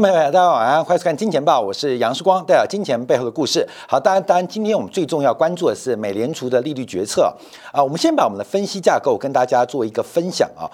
朋友们，大家晚安，欢迎收看《金钱报》，我是杨世光，带来金钱背后的故事。好，当然，当然，今天我们最重要关注的是美联储的利率决策啊。我们先把我们的分析架构跟大家做一个分享啊，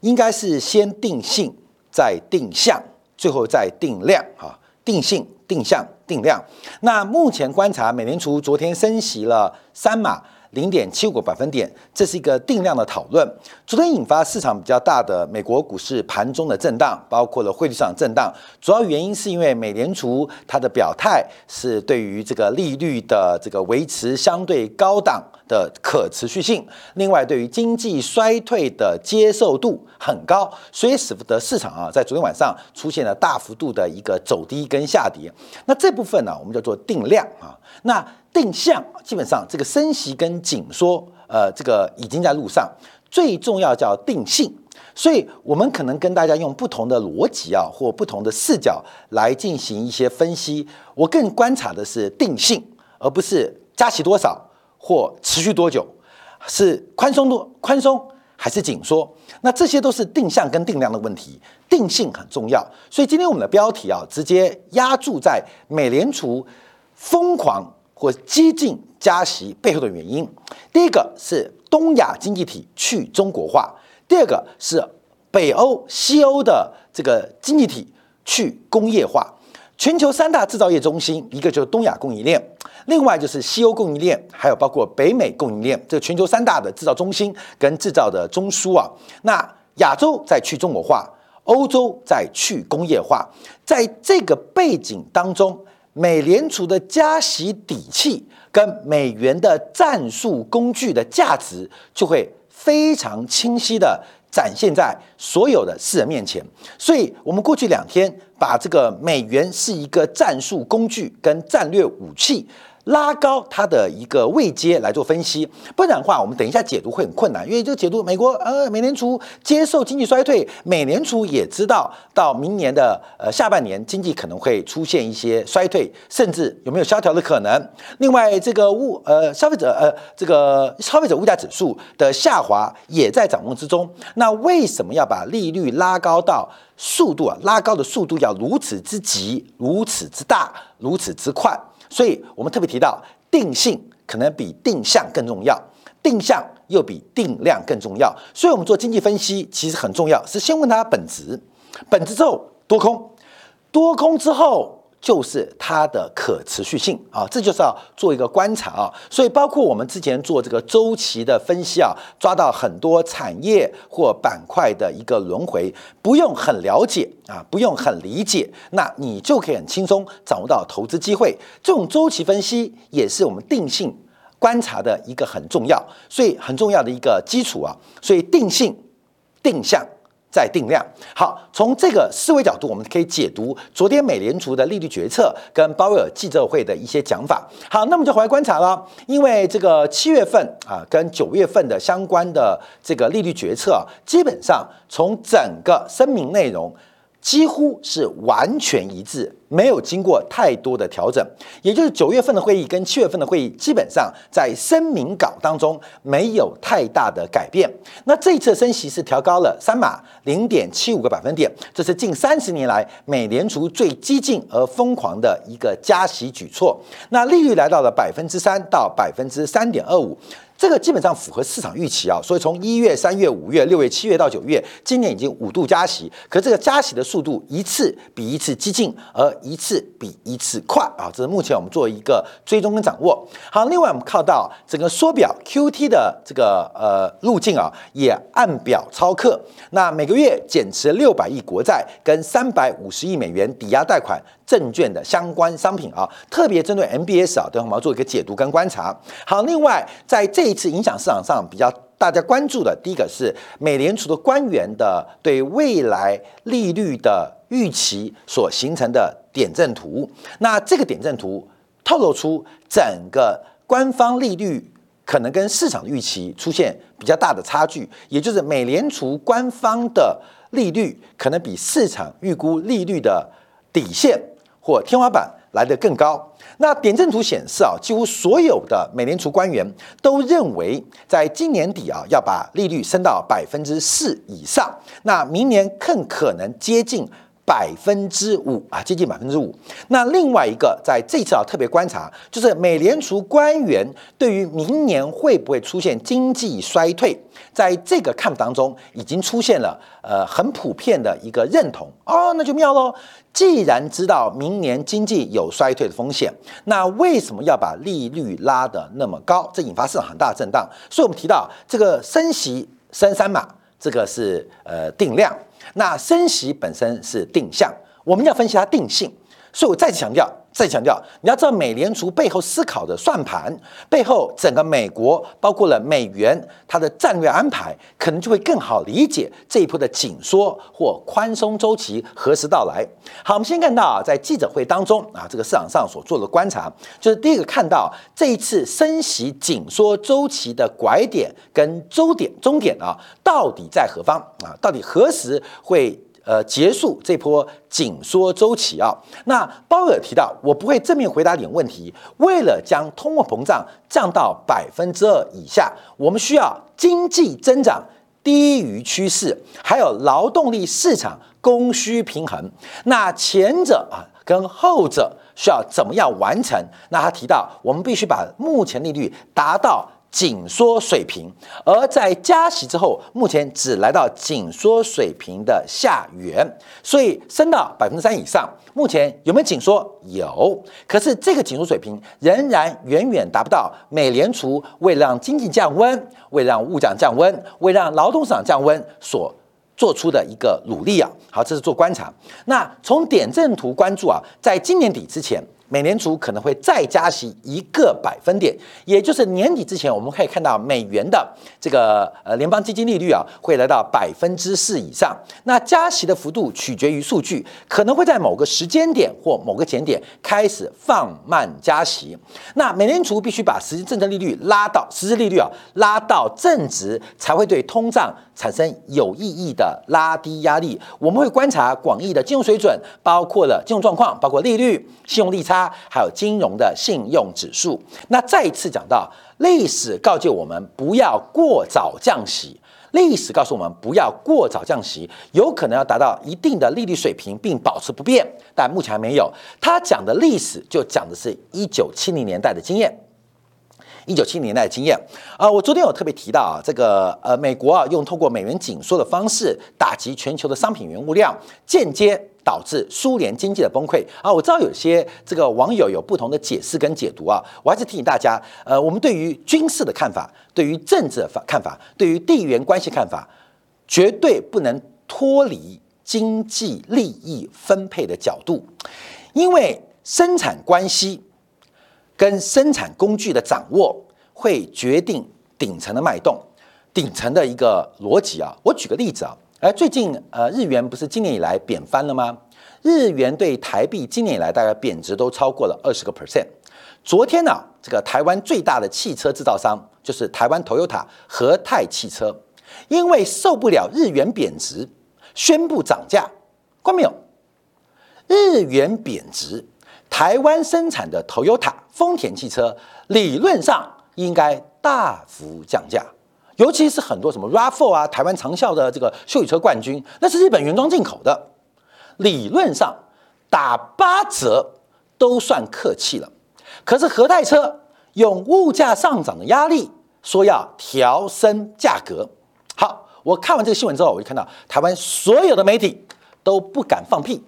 应该是先定性，再定向，最后再定量啊。定性、定向、定量。那目前观察，美联储昨天升息了三码。零点七五个百分点，这是一个定量的讨论。昨天引发市场比较大的美国股市盘中的震荡，包括了汇率上震荡。主要原因是因为美联储它的表态是对于这个利率的这个维持相对高档的可持续性，另外对于经济衰退的接受度很高，所以使得市场啊在昨天晚上出现了大幅度的一个走低跟下跌。那这部分呢，我们叫做定量啊。那定向基本上这个升息跟紧缩，呃，这个已经在路上。最重要叫定性，所以我们可能跟大家用不同的逻辑啊，或不同的视角来进行一些分析。我更观察的是定性，而不是加息多少或持续多久，是宽松多宽松还是紧缩？那这些都是定向跟定量的问题。定性很重要，所以今天我们的标题啊，直接压注在美联储疯狂。或激进加息背后的原因，第一个是东亚经济体去中国化，第二个是北欧、西欧的这个经济体去工业化。全球三大制造业中心，一个就是东亚供应链，另外就是西欧供应链，还有包括北美供应链，这全球三大的制造中心跟制造的中枢啊。那亚洲在去中国化，欧洲在去工业化，在这个背景当中。美联储的加息底气跟美元的战术工具的价值，就会非常清晰的展现在所有的世人面前。所以，我们过去两天把这个美元是一个战术工具跟战略武器。拉高它的一个位阶来做分析，不然的话，我们等一下解读会很困难。因为这个解读，美国呃，美联储接受经济衰退，美联储也知道到明年的呃下半年经济可能会出现一些衰退，甚至有没有萧条的可能。另外，这个物呃消费者呃这个消费者物价指数的下滑也在掌握之中。那为什么要把利率拉高到速度啊？拉高的速度要如此之急，如此之大，如此之快？所以我们特别提到，定性可能比定向更重要，定向又比定量更重要。所以，我们做经济分析其实很重要，是先问它本质，本质之后多空，多空之后。就是它的可持续性啊，这就是要做一个观察啊。所以，包括我们之前做这个周期的分析啊，抓到很多产业或板块的一个轮回，不用很了解啊，不用很理解，那你就可以很轻松掌握到投资机会。这种周期分析也是我们定性观察的一个很重要，所以很重要的一个基础啊。所以定性、定向。再定量好，从这个思维角度，我们可以解读昨天美联储的利率决策跟鲍威尔记者会的一些讲法。好，那么就回来观察了，因为这个七月份啊，跟九月份的相关的这个利率决策，基本上从整个声明内容。几乎是完全一致，没有经过太多的调整。也就是九月份的会议跟七月份的会议，基本上在声明稿当中没有太大的改变。那这一次升息是调高了三码零点七五个百分点，这是近三十年来美联储最激进而疯狂的一个加息举措。那利率来到了百分之三到百分之三点二五。这个基本上符合市场预期啊，所以从一月、三月、五月、六月、七月到九月，今年已经五度加息，可这个加息的速度一次比一次激进，而一次比一次快啊，这是目前我们做一个追踪跟掌握。好，另外我们看到整个缩表 Q T 的这个呃路径啊，也按表操课。那每个月减持六百亿国债跟三百五十亿美元抵押贷款证券的相关商品啊，特别针对 MBS 啊，等会我们要做一个解读跟观察。好，另外在这一次影响市场上比较大家关注的，第一个是美联储的官员的对未来利率的预期所形成的点阵图。那这个点阵图透露出整个官方利率可能跟市场预期出现比较大的差距，也就是美联储官方的利率可能比市场预估利率的底线或天花板来得更高。那点阵图显示啊，几乎所有的美联储官员都认为，在今年底啊，要把利率升到百分之四以上。那明年更可能接近百分之五啊，接近百分之五。那另外一个，在这次啊特别观察，就是美联储官员对于明年会不会出现经济衰退，在这个看当中，已经出现了呃很普遍的一个认同哦，那就妙喽。既然知道明年经济有衰退的风险，那为什么要把利率拉得那么高？这引发市场很大的震荡。所以我们提到这个升息升三码，这个是呃定量。那升息本身是定向，我们要分析它定性，所以我再次强调，再强调，你要知道美联储背后思考的算盘，背后整个美国包括了美元它的战略安排，可能就会更好理解这一波的紧缩或宽松周期何时到来。好，我们先看到啊，在记者会当中啊，这个市场上所做的观察，就是第一个看到这一次升息紧缩周期的拐点跟周点终点啊，到底在何方啊？到底何时会？呃，结束这波紧缩周期啊。那鲍尔提到，我不会正面回答你的问题。为了将通货膨胀降到百分之二以下，我们需要经济增长低于趋势，还有劳动力市场供需平衡。那前者啊，跟后者需要怎么样完成？那他提到，我们必须把目前利率达到。紧缩水平，而在加息之后，目前只来到紧缩水平的下缘，所以升到百分之三以上。目前有没有紧缩？有，可是这个紧缩水平仍然远远达不到美联储为让经济降温、为让物价降温、为让劳动市场降温所做出的一个努力啊。好，这是做观察。那从点阵图关注啊，在今年底之前。美联储可能会再加息一个百分点，也就是年底之前，我们可以看到美元的这个呃联邦基金利率啊会来到百分之四以上。那加息的幅度取决于数据，可能会在某个时间点或某个节点开始放慢加息。那美联储必须把实际政策利率拉到实质利率啊拉到正值，才会对通胀产生有意义的拉低压力。我们会观察广义的金融水准，包括了金融状况，包括利率、信用利差。还有金融的信用指数。那再一次讲到，历史告诫我们不要过早降息。历史告诉我们不要过早降息，有可能要达到一定的利率水平并保持不变，但目前还没有。他讲的历史就讲的是一九七零年代的经验。一九七零年代的经验啊，我昨天有特别提到啊，这个呃，美国啊，用通过美元紧缩的方式打击全球的商品原物料，间接导致苏联经济的崩溃啊。我知道有些这个网友有不同的解释跟解读啊，我还是提醒大家，呃，我们对于军事的看法，对于政治的看法，对于地缘关系看法，绝对不能脱离经济利益分配的角度，因为生产关系。跟生产工具的掌握会决定顶层的脉动，顶层的一个逻辑啊。我举个例子啊，而最近呃日元不是今年以来贬翻了吗？日元对台币今年以来大概贬值都超过了二十个 percent。昨天呢，这个台湾最大的汽车制造商就是台湾 Toyota 和泰汽车，因为受不了日元贬值，宣布涨价。关没有？日元贬值。台湾生产的 Toyota 丰田汽车理论上应该大幅降价，尤其是很多什么 RAV4 啊，台湾长效的这个修理车冠军，那是日本原装进口的，理论上打八折都算客气了。可是和泰车用物价上涨的压力说要调升价格。好，我看完这个新闻之后，我就看到台湾所有的媒体都不敢放屁，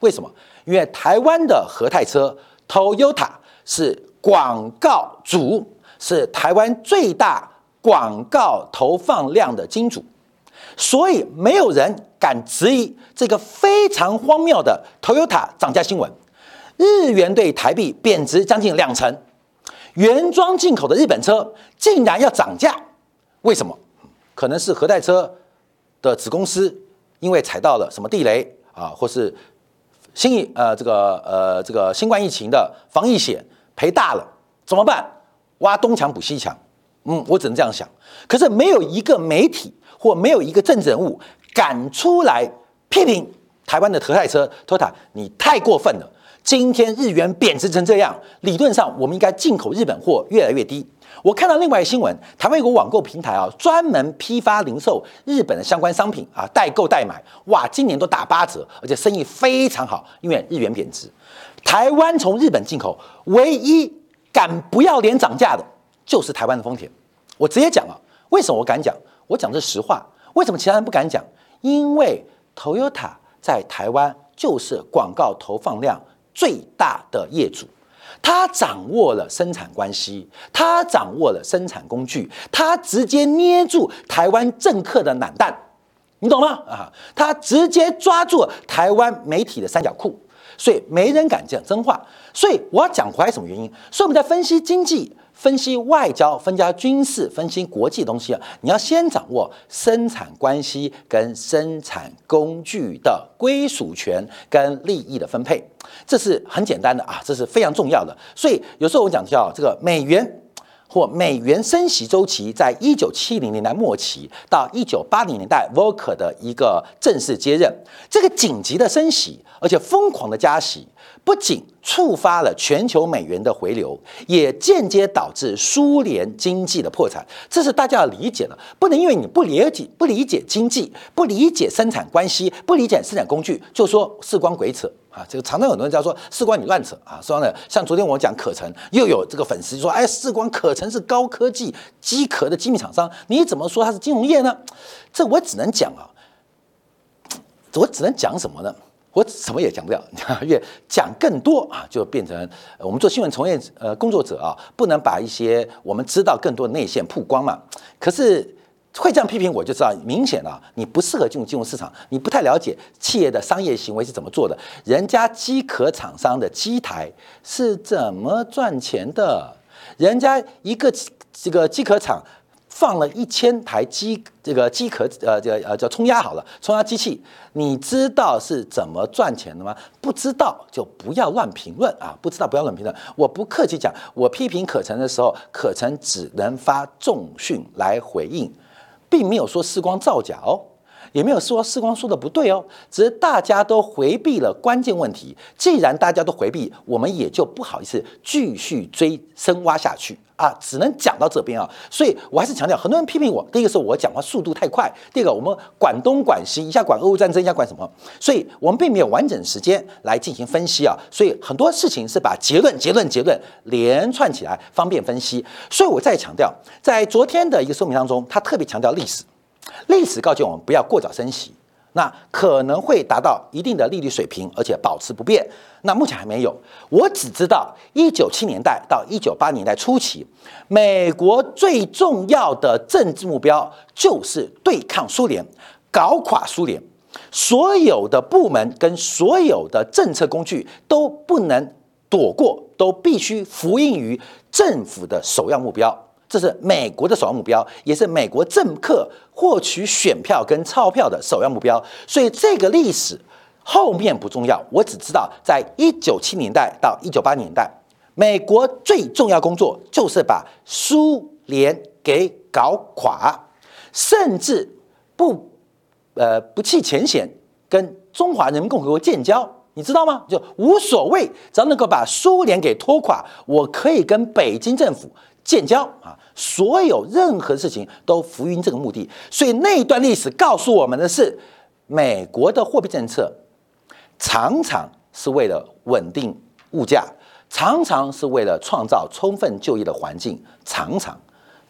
为什么？因为台湾的和泰车 Toyota 是广告主，是台湾最大广告投放量的金主，所以没有人敢质疑这个非常荒谬的 Toyota 涨价新闻。日元对台币贬值将近两成，原装进口的日本车竟然要涨价，为什么？可能是和泰车的子公司因为踩到了什么地雷啊，或是。新疫呃这个呃这个新冠疫情的防疫险赔大了怎么办？挖东墙补西墙，嗯，我只能这样想。可是没有一个媒体或没有一个政治人物敢出来批评台湾的特泰车托塔，你太过分了。今天日元贬值成这样，理论上我们应该进口日本货越来越低。我看到另外一新闻，台湾有个网购平台啊，专门批发零售日本的相关商品啊，代购代买，哇，今年都打八折，而且生意非常好，因为日元贬值。台湾从日本进口唯一敢不要脸涨价的，就是台湾的丰田。我直接讲啊，为什么我敢讲？我讲的是实话。为什么其他人不敢讲？因为 Toyota 在台湾就是广告投放量最大的业主。他掌握了生产关系，他掌握了生产工具，他直接捏住台湾政客的懒蛋，你懂吗？啊，他直接抓住台湾媒体的三角裤，所以没人敢讲真话。所以我要讲回来什么原因？所以我们在分析经济。分析外交、分析军事、分析国际东西啊，你要先掌握生产关系跟生产工具的归属权跟利益的分配，这是很简单的啊，这是非常重要的。所以有时候我们讲叫这个美元或美元升息周期，在一九七零年代末期到一九八零年代 v o k e r 的一个正式接任，这个紧急的升息，而且疯狂的加息。不仅触发了全球美元的回流，也间接导致苏联经济的破产。这是大家要理解的，不能因为你不理解、不理解经济、不理解生产关系、不理解生产工具，就说事光鬼扯啊！这个常常很多人在说世光你乱扯啊！说呢，像昨天我讲可成，又有这个粉丝说：“哎，世光可成是高科技机壳的机密厂商，你怎么说它是金融业呢？”这我只能讲啊，我只能讲什么呢？我什么也讲不了，越讲更多啊，就变成我们做新闻从业呃工作者啊，不能把一些我们知道更多的内线曝光嘛。可是会这样批评我就知道，明显啊，你不适合进入金融市场，你不太了解企业的商业行为是怎么做的，人家机壳厂商的机台是怎么赚钱的，人家一个这个机壳厂。放了一千台机这个机壳呃这呃叫冲压好了冲压机器，你知道是怎么赚钱的吗？不知道就不要乱评论啊！不知道不要乱评论。我不客气讲，我批评可成的时候，可成只能发重讯来回应，并没有说时光造假哦。也没有说世光说的不对哦，只是大家都回避了关键问题。既然大家都回避，我们也就不好意思继续追深挖下去啊，只能讲到这边啊。所以我还是强调，很多人批评我，第一个是我讲话速度太快，第二个我们管东管西，一下管俄乌战争，一下管什么，所以我们并没有完整时间来进行分析啊。所以很多事情是把结论、结论、结论连串起来，方便分析。所以我再强调，在昨天的一个说明当中，他特别强调历史。历史告诫我们不要过早升息，那可能会达到一定的利率水平，而且保持不变。那目前还没有，我只知道一九七年代到一九八年代初期，美国最重要的政治目标就是对抗苏联，搞垮苏联。所有的部门跟所有的政策工具都不能躲过，都必须服应于政府的首要目标。这是美国的首要目标，也是美国政客获取选票跟钞票的首要目标。所以这个历史后面不重要，我只知道，在一九七年代到一九八年代，美国最重要工作就是把苏联给搞垮，甚至不呃不弃前嫌，跟中华人民共和国建交，你知道吗？就无所谓，只要能够把苏联给拖垮，我可以跟北京政府。建交啊，所有任何事情都服于这个目的，所以那段历史告诉我们的是，美国的货币政策常常是为了稳定物价，常常是为了创造充分就业的环境，常常，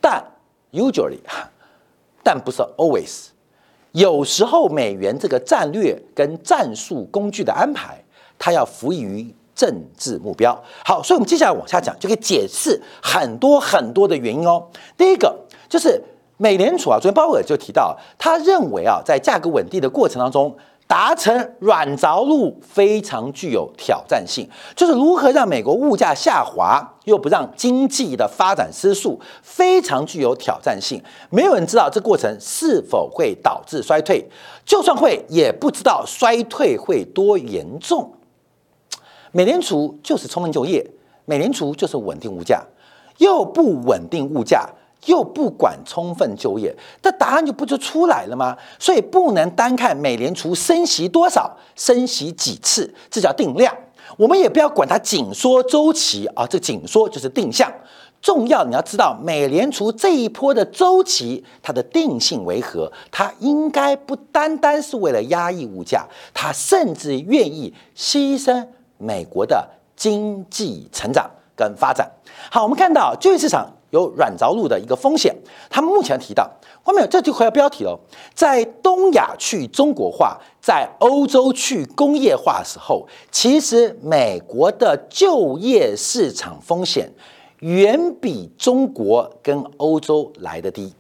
但 usually，但不是 always，有时候美元这个战略跟战术工具的安排，它要服役于。政治目标好，所以我们接下来往下讲，就可以解释很多很多的原因哦。第一个就是美联储啊，昨天鲍威尔就提到，他认为啊，在价格稳定的过程当中，达成软着陆非常具有挑战性，就是如何让美国物价下滑，又不让经济的发展失速，非常具有挑战性。没有人知道这过程是否会导致衰退，就算会，也不知道衰退会多严重。美联储就是充分就业，美联储就是稳定物价，又不稳定物价，又不管充分就业，这答案就不就出来了吗？所以不能单看美联储升息多少，升息几次，这叫定量。我们也不要管它紧缩周期啊，这紧缩就是定向。重要你要知道，美联储这一波的周期，它的定性为何？它应该不单单是为了压抑物价，它甚至愿意牺牲美国的经济成长跟发展。好，我们看到就业市场有软着陆的一个风险。他们目前提到，后面这就回到标题了，在东亚去中国化，在欧洲去工业化的时候，其实美国的就业市场风险远比中国跟欧洲来的低，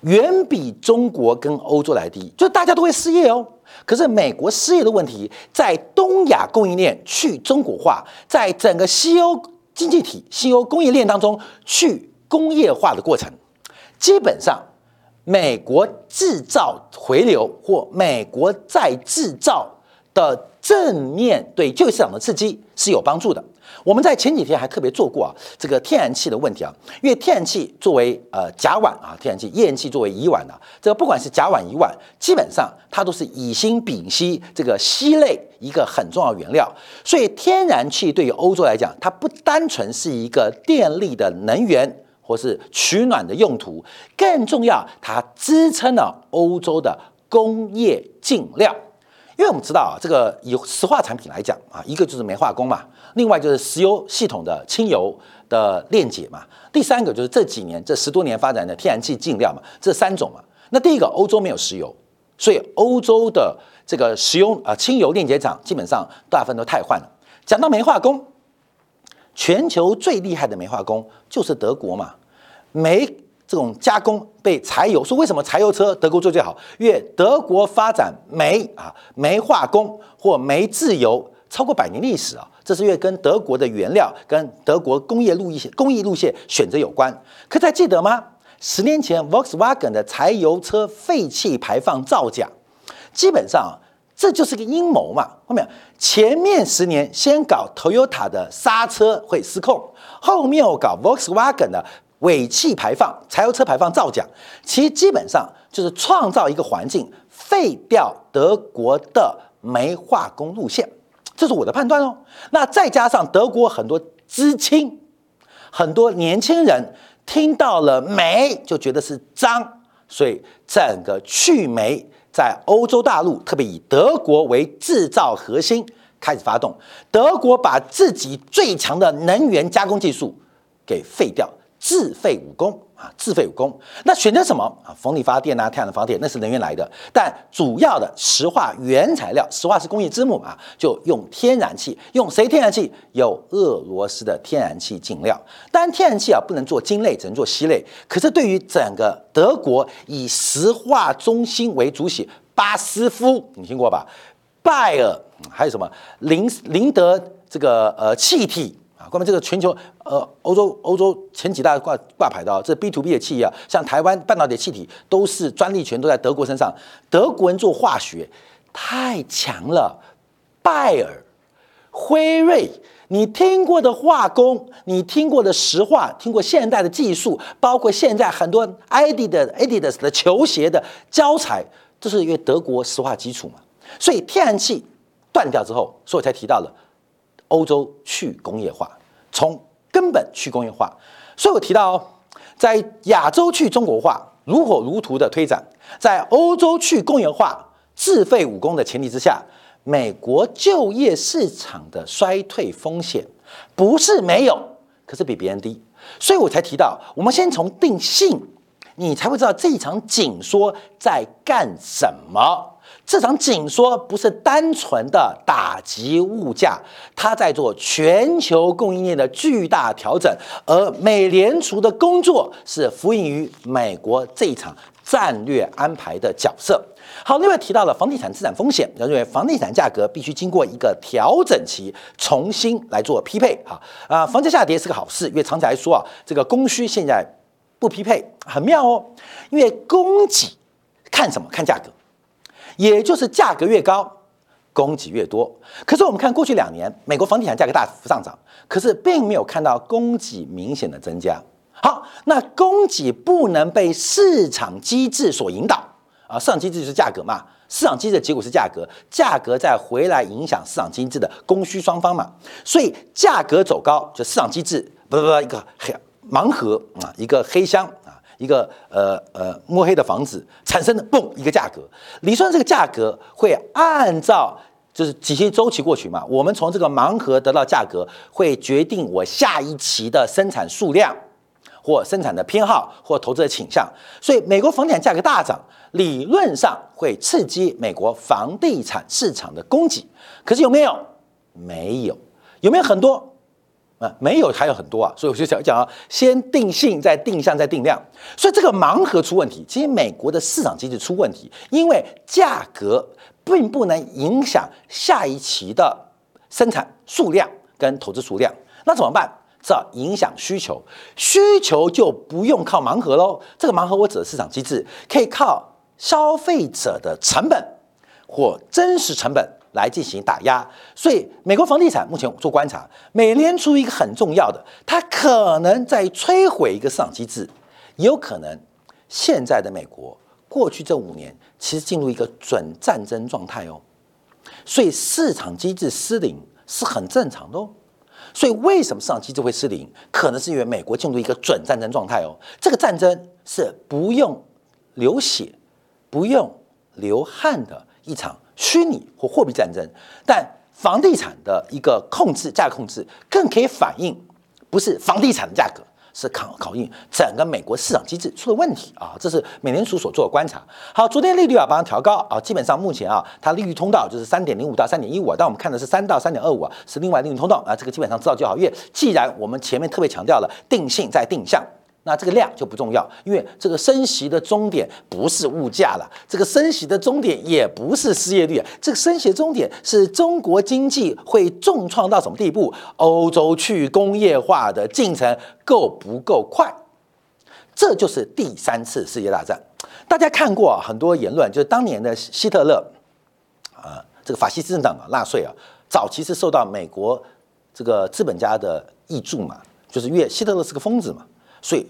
远比中国跟欧洲来低，就大家都会失业哦。可是美国失业的问题，在东亚供应链去中国化，在整个西欧。经济体、西欧供应链当中去工业化的过程，基本上美国制造回流或美国再制造的正面对就业市场的刺激是有帮助的。我们在前几天还特别做过啊，这个天然气的问题啊，因为天然气作为呃甲烷啊，天然气、页岩气作为乙烷的，这个不管是甲烷、乙烷，基本上它都是乙辛、丙烯这个烯类一个很重要原料，所以天然气对于欧洲来讲，它不单纯是一个电力的能源或是取暖的用途，更重要，它支撑了欧洲的工业进料。因为我们知道啊，这个以石化产品来讲啊，一个就是煤化工嘛，另外就是石油系统的轻油的炼解嘛，第三个就是这几年这十多年发展的天然气进料嘛，这三种嘛。那第一个，欧洲没有石油，所以欧洲的这个石油啊轻油炼解厂基本上大部分都太换了。讲到煤化工，全球最厉害的煤化工就是德国嘛，煤。这种加工被柴油说为什么柴油车德国做最好？因为德国发展煤啊煤化工或煤制油超过百年历史啊，这是因为跟德国的原料跟德国工业路线工艺路线选择有关。可还记得吗？十年前 Volkswagen 的柴油车废气排放造假，基本上这就是个阴谋嘛。后面前面十年先搞 Toyota 的刹车会失控，后面又搞 Volkswagen 的。尾气排放、柴油车排放造假，其实基本上就是创造一个环境，废掉德国的煤化工路线，这是我的判断哦。那再加上德国很多知青、很多年轻人听到了煤就觉得是脏，所以整个去煤在欧洲大陆，特别以德国为制造核心开始发动，德国把自己最强的能源加工技术给废掉。自废武功啊，自废武功。那选择什么啊？风力发电啊，太阳能发电，那是能源来的。但主要的石化原材料，石化是工业之母嘛，就用天然气。用谁天然气？有俄罗斯的天然气进料。当然，天然气啊不能做精类，只能做稀类。可是对于整个德国以石化中心为主体，巴斯夫你听过吧？拜尔还有什么林林德这个呃气体。关于这个全球，呃，欧洲欧洲前几大挂挂牌的，这 B to B 的企业啊，像台湾半导体气体都是专利权都在德国身上。德国人做化学太强了，拜耳、辉瑞，你听过的化工，你听过的石化，听过现代的技术，包括现在很多 ID 的 Adidas 的球鞋的胶材，这是因为德国石化基础嘛。所以天然气断掉之后，所以我才提到了。欧洲去工业化，从根本去工业化，所以我提到，在亚洲去中国化如火如荼的推展，在欧洲去工业化自废武功的前提之下，美国就业市场的衰退风险不是没有，可是比别人低，所以我才提到，我们先从定性，你才会知道这一场紧缩在干什么。这场紧缩不是单纯的打击物价，它在做全球供应链的巨大调整，而美联储的工作是服膺于美国这一场战略安排的角色。好，另外提到了房地产资产风险，要认为房地产价格必须经过一个调整期，重新来做匹配。哈啊，房价下跌是个好事，因为长期来说啊，这个供需现在不匹配，很妙哦。因为供给看什么？看价格。也就是价格越高，供给越多。可是我们看过去两年，美国房地产价格大幅上涨，可是并没有看到供给明显的增加。好，那供给不能被市场机制所引导啊，市场机制就是价格嘛，市场机制的结果是价格，价格再回来影响市场机制的供需双方嘛。所以价格走高，就市场机制不不不一个黑盲盒啊，一个黑箱，一个呃呃摸黑的房子产生的嘣一个价格，理算这个价格会按照就是几期周期过去嘛，我们从这个盲盒得到价格，会决定我下一期的生产数量或生产的偏好或投资的倾向，所以美国房地产价格大涨，理论上会刺激美国房地产市场的供给，可是有没有？没有，有没有很多？啊，没有还有很多啊，所以我就想讲啊，先定性，再定向，再定量。所以这个盲盒出问题，其实美国的市场机制出问题，因为价格并不能影响下一期的生产数量跟投资数量，那怎么办？这影响需求，需求就不用靠盲盒喽。这个盲盒我指的市场机制，可以靠消费者的成本或真实成本。来进行打压，所以美国房地产目前做观察，美联储一个很重要的，它可能在摧毁一个市场机制，也有可能现在的美国过去这五年其实进入一个准战争状态哦，所以市场机制失灵是很正常的哦，所以为什么市场机制会失灵？可能是因为美国进入一个准战争状态哦，这个战争是不用流血、不用流汗的一场。虚拟或货币战争，但房地产的一个控制价格控制更可以反映，不是房地产的价格，是考考验整个美国市场机制出了问题啊！这是美联储所做的观察。好，昨天利率啊把它调高啊，基本上目前啊它利率通道就是三点零五到三点一五，但我们看的是三到三点二五啊，是另外利率通道啊，这个基本上知道就好。因为既然我们前面特别强调了定性在定向。那这个量就不重要，因为这个升息的终点不是物价了，这个升息的终点也不是失业率，这个升息的终点是中国经济会重创到什么地步？欧洲去工业化的进程够不够快？这就是第三次世界大战。大家看过很多言论，就是当年的希特勒啊，这个法西斯政党啊，纳粹啊，早期是受到美国这个资本家的益助嘛，就是因为希特勒是个疯子嘛，所以。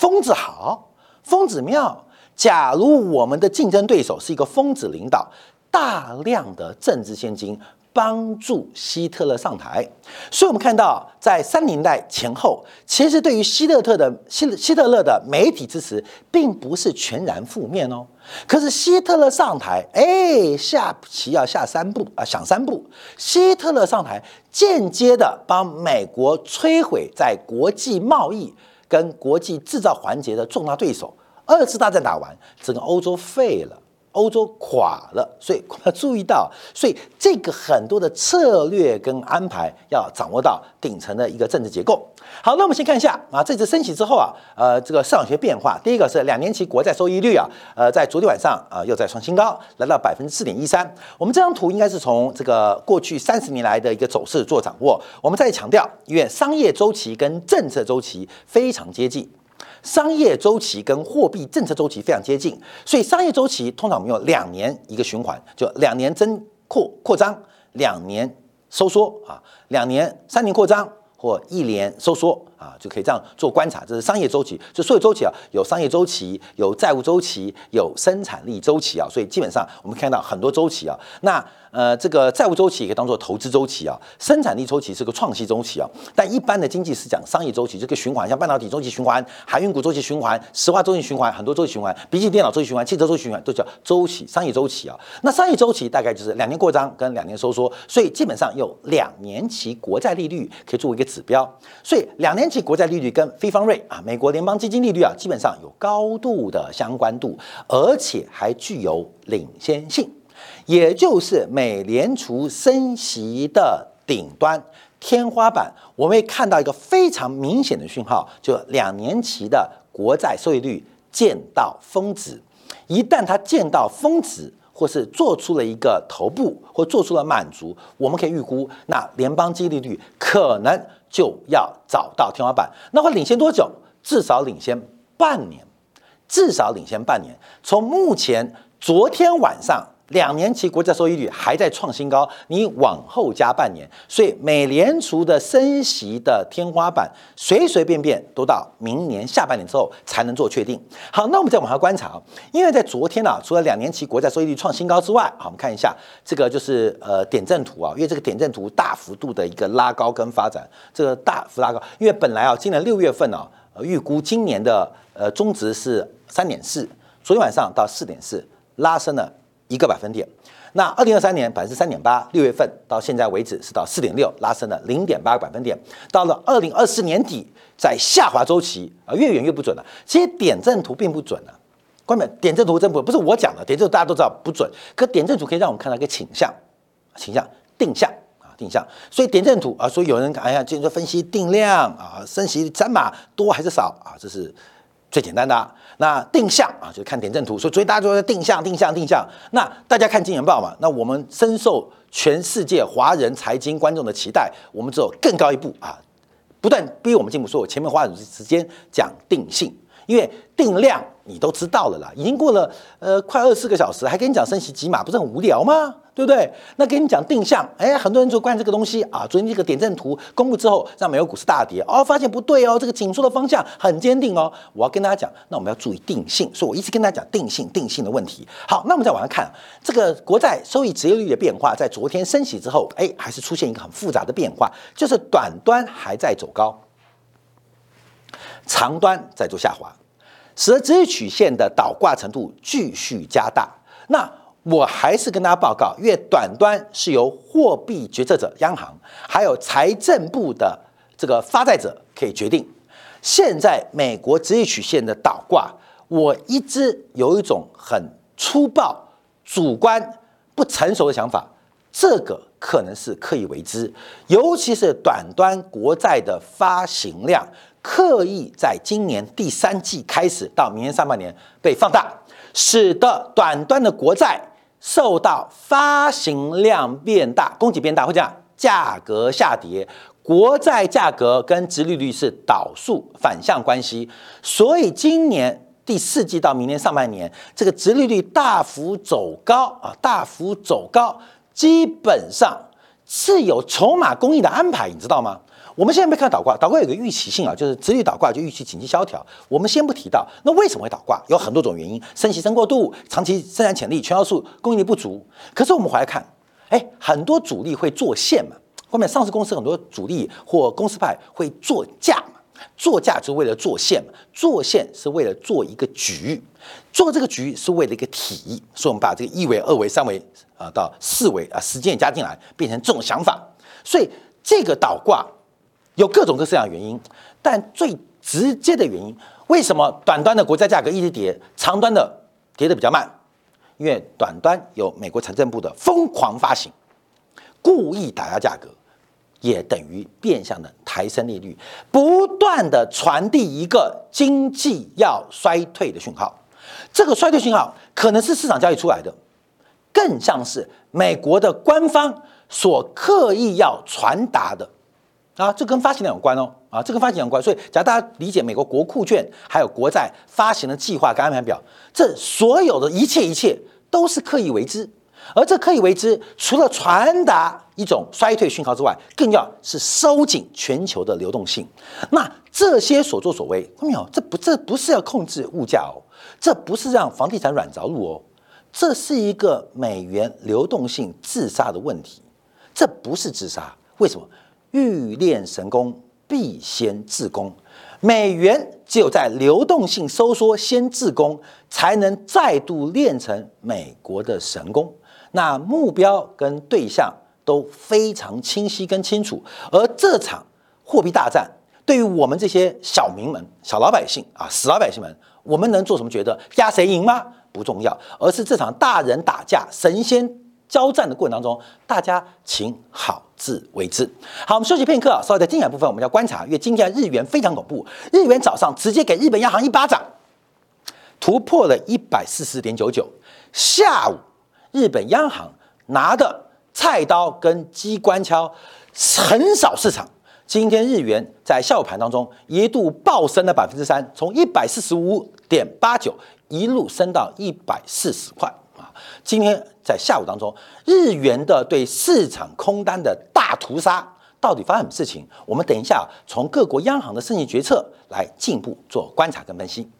疯子好，疯子妙。假如我们的竞争对手是一个疯子领导，大量的政治现金帮助希特勒上台，所以我们看到在三零代前后，其实对于希特勒的希希特勒的媒体支持并不是全然负面哦。可是希特勒上台，哎，下棋要下三步啊，想三步。希特勒上台，间接的帮美国摧毁在国际贸易。跟国际制造环节的重大对手，二次大战打完，整个欧洲废了，欧洲垮了，所以要注意到，所以这个很多的策略跟安排要掌握到顶层的一个政治结构。好，那我们先看一下啊，这次升息之后啊，呃，这个市场学变化，第一个是两年期国债收益率啊，呃，在昨天晚上啊又在创新高，来到百分之四点一三。我们这张图应该是从这个过去三十年来的一个走势做掌握。我们再强调，因为商业周期跟政策周期非常接近，商业周期跟货币政策周期非常接近，所以商业周期通常我们用两年一个循环，就两年增扩扩张，两年收缩啊，两年三年扩张。或一年收缩啊，就可以这样做观察。这是商业周期，就所有周期啊，有商业周期，有债务周期，有生产力周期啊。所以基本上我们看到很多周期啊。那呃，这个债务周期也可以当做投资周期啊，生产力周期是个创新周期啊。但一般的经济是讲商业周期，这个循环，像半导体周期循环、海运股周期循环、石化周期循环，很多周期循环，笔记电脑周期循环、汽车周期循环都叫周期，商业周期啊。那商业周期大概就是两年扩张跟两年收缩，所以基本上有两年期国债利率可以作为一个指标。所以两年期国债利率跟非方瑞啊，美国联邦基金利率啊，基本上有高度的相关度，而且还具有领先性。也就是美联储升息的顶端天花板，我们会看到一个非常明显的讯号，就两年期的国债收益率见到峰值。一旦它见到峰值，或是做出了一个头部，或做出了满足，我们可以预估，那联邦基金利率可能就要找到天花板。那会领先多久？至少领先半年，至少领先半年。从目前昨天晚上。两年期国债收益率还在创新高，你往后加半年，所以美联储的升息的天花板随随便便都到明年下半年之后才能做确定。好，那我们再往下观察，因为在昨天呢，除了两年期国债收益率创新高之外，好，我们看一下这个就是呃点阵图啊，因为这个点阵图大幅度的一个拉高跟发展，这个大幅拉高，因为本来啊，今年六月份呢。呃，预估今年的呃中值是三点四，昨天晚上到四点四，拉升了一个百分点。那二零二三年百分之三点八，六月份到现在为止是到四点六，拉升了零点八个百分点。到了二零二四年底，在下滑周期啊，越远越不准了。其实点阵图并不准啊，关门点阵图真不不是我讲的，点阵图大家都知道不准，可点阵图可以让我们看到一个倾向，倾向定向啊，定向。所以点阵图啊，所以有人哎呀，就是分析定量啊，升息三码多还是少啊，这是。最简单的那定向啊，就是看点阵图，所以所以大家都在定向、定向、定向。那大家看金钱报嘛，那我们深受全世界华人财经观众的期待，我们走更高一步啊，不断逼我们进步。说我前面花很多时间讲定性，因为定量你都知道了啦，已经过了呃快二十四个小时，还跟你讲升息几码，不是很无聊吗？对不对？那跟你讲定向，哎，很多人就关这个东西啊。昨天这个点阵图公布之后，让美国股市大跌哦，发现不对哦，这个紧缩的方向很坚定哦。我要跟大家讲，那我们要注意定性，所以我一直跟大家讲定性、定性的问题。好，那我们再往下看，这个国债收益直业率的变化，在昨天升息之后，哎，还是出现一个很复杂的变化，就是短端还在走高，长端在做下滑，使得直业曲线的倒挂程度继续加大。那我还是跟大家报告，越短端是由货币决策者、央行，还有财政部的这个发债者可以决定。现在美国直业曲线的倒挂，我一直有一种很粗暴、主观、不成熟的想法，这个可能是刻意为之，尤其是短端国债的发行量，刻意在今年第三季开始到明年上半年被放大，使得短端的国债。受到发行量变大、供给变大，会这样价格下跌，国债价格跟殖利率是导数反向关系，所以今年第四季到明年上半年，这个殖利率大幅走高啊，大幅走高，基本上是有筹码供应的安排，你知道吗？我们现在没看到倒挂，倒挂有个预期性啊，就是直率倒挂就预期经济萧条。我们先不提到，那为什么会倒挂？有很多种原因，升息升过度，长期生产潜力、全要素供应力不足。可是我们回来看，哎，很多主力会做线嘛，后面上市公司很多主力或公司派会做价嘛，做价是为了做线嘛，做线是为了做一个局，做这个局是为了一个体，所以我们把这个一维、二维、三维啊到四维啊时间加进来，变成这种想法。所以这个倒挂。有各种各式样的原因，但最直接的原因，为什么短端的国债价格一直跌，长端的跌的比较慢？因为短端有美国财政部的疯狂发行，故意打压价格，也等于变相的抬升利率，不断的传递一个经济要衰退的讯号。这个衰退讯号可能是市场交易出来的，更像是美国的官方所刻意要传达的。啊，这跟发行量有关哦，啊，这跟发行量有关，所以假如大家理解美国国库券还有国债发行的计划跟安排表，这所有的一切一切都是刻意为之，而这刻意为之，除了传达一种衰退讯号之外，更要是收紧全球的流动性。那这些所作所为，没有？这不，这不是要控制物价哦，这不是让房地产软着陆哦，这是一个美元流动性自杀的问题，这不是自杀，为什么？欲练神功，必先自宫。美元只有在流动性收缩先自宫，才能再度练成美国的神功。那目标跟对象都非常清晰跟清楚。而这场货币大战，对于我们这些小民们、小老百姓啊、死老百姓们，我们能做什么？觉得压谁赢吗？不重要，而是这场大人打架、神仙。交战的过程当中，大家请好自为之。好，我们休息片刻，稍微在精彩部分，我们要观察，因为今天日元非常恐怖，日元早上直接给日本央行一巴掌，突破了一百四十点九九。下午，日本央行拿的菜刀跟机关枪横扫市场。今天日元在下午盘当中一度暴升了百分之三，从一百四十五点八九一路升到一百四十块。今天在下午当中，日元的对市场空单的大屠杀，到底发生什么事情？我们等一下从各国央行的升息决策来进一步做观察跟分析。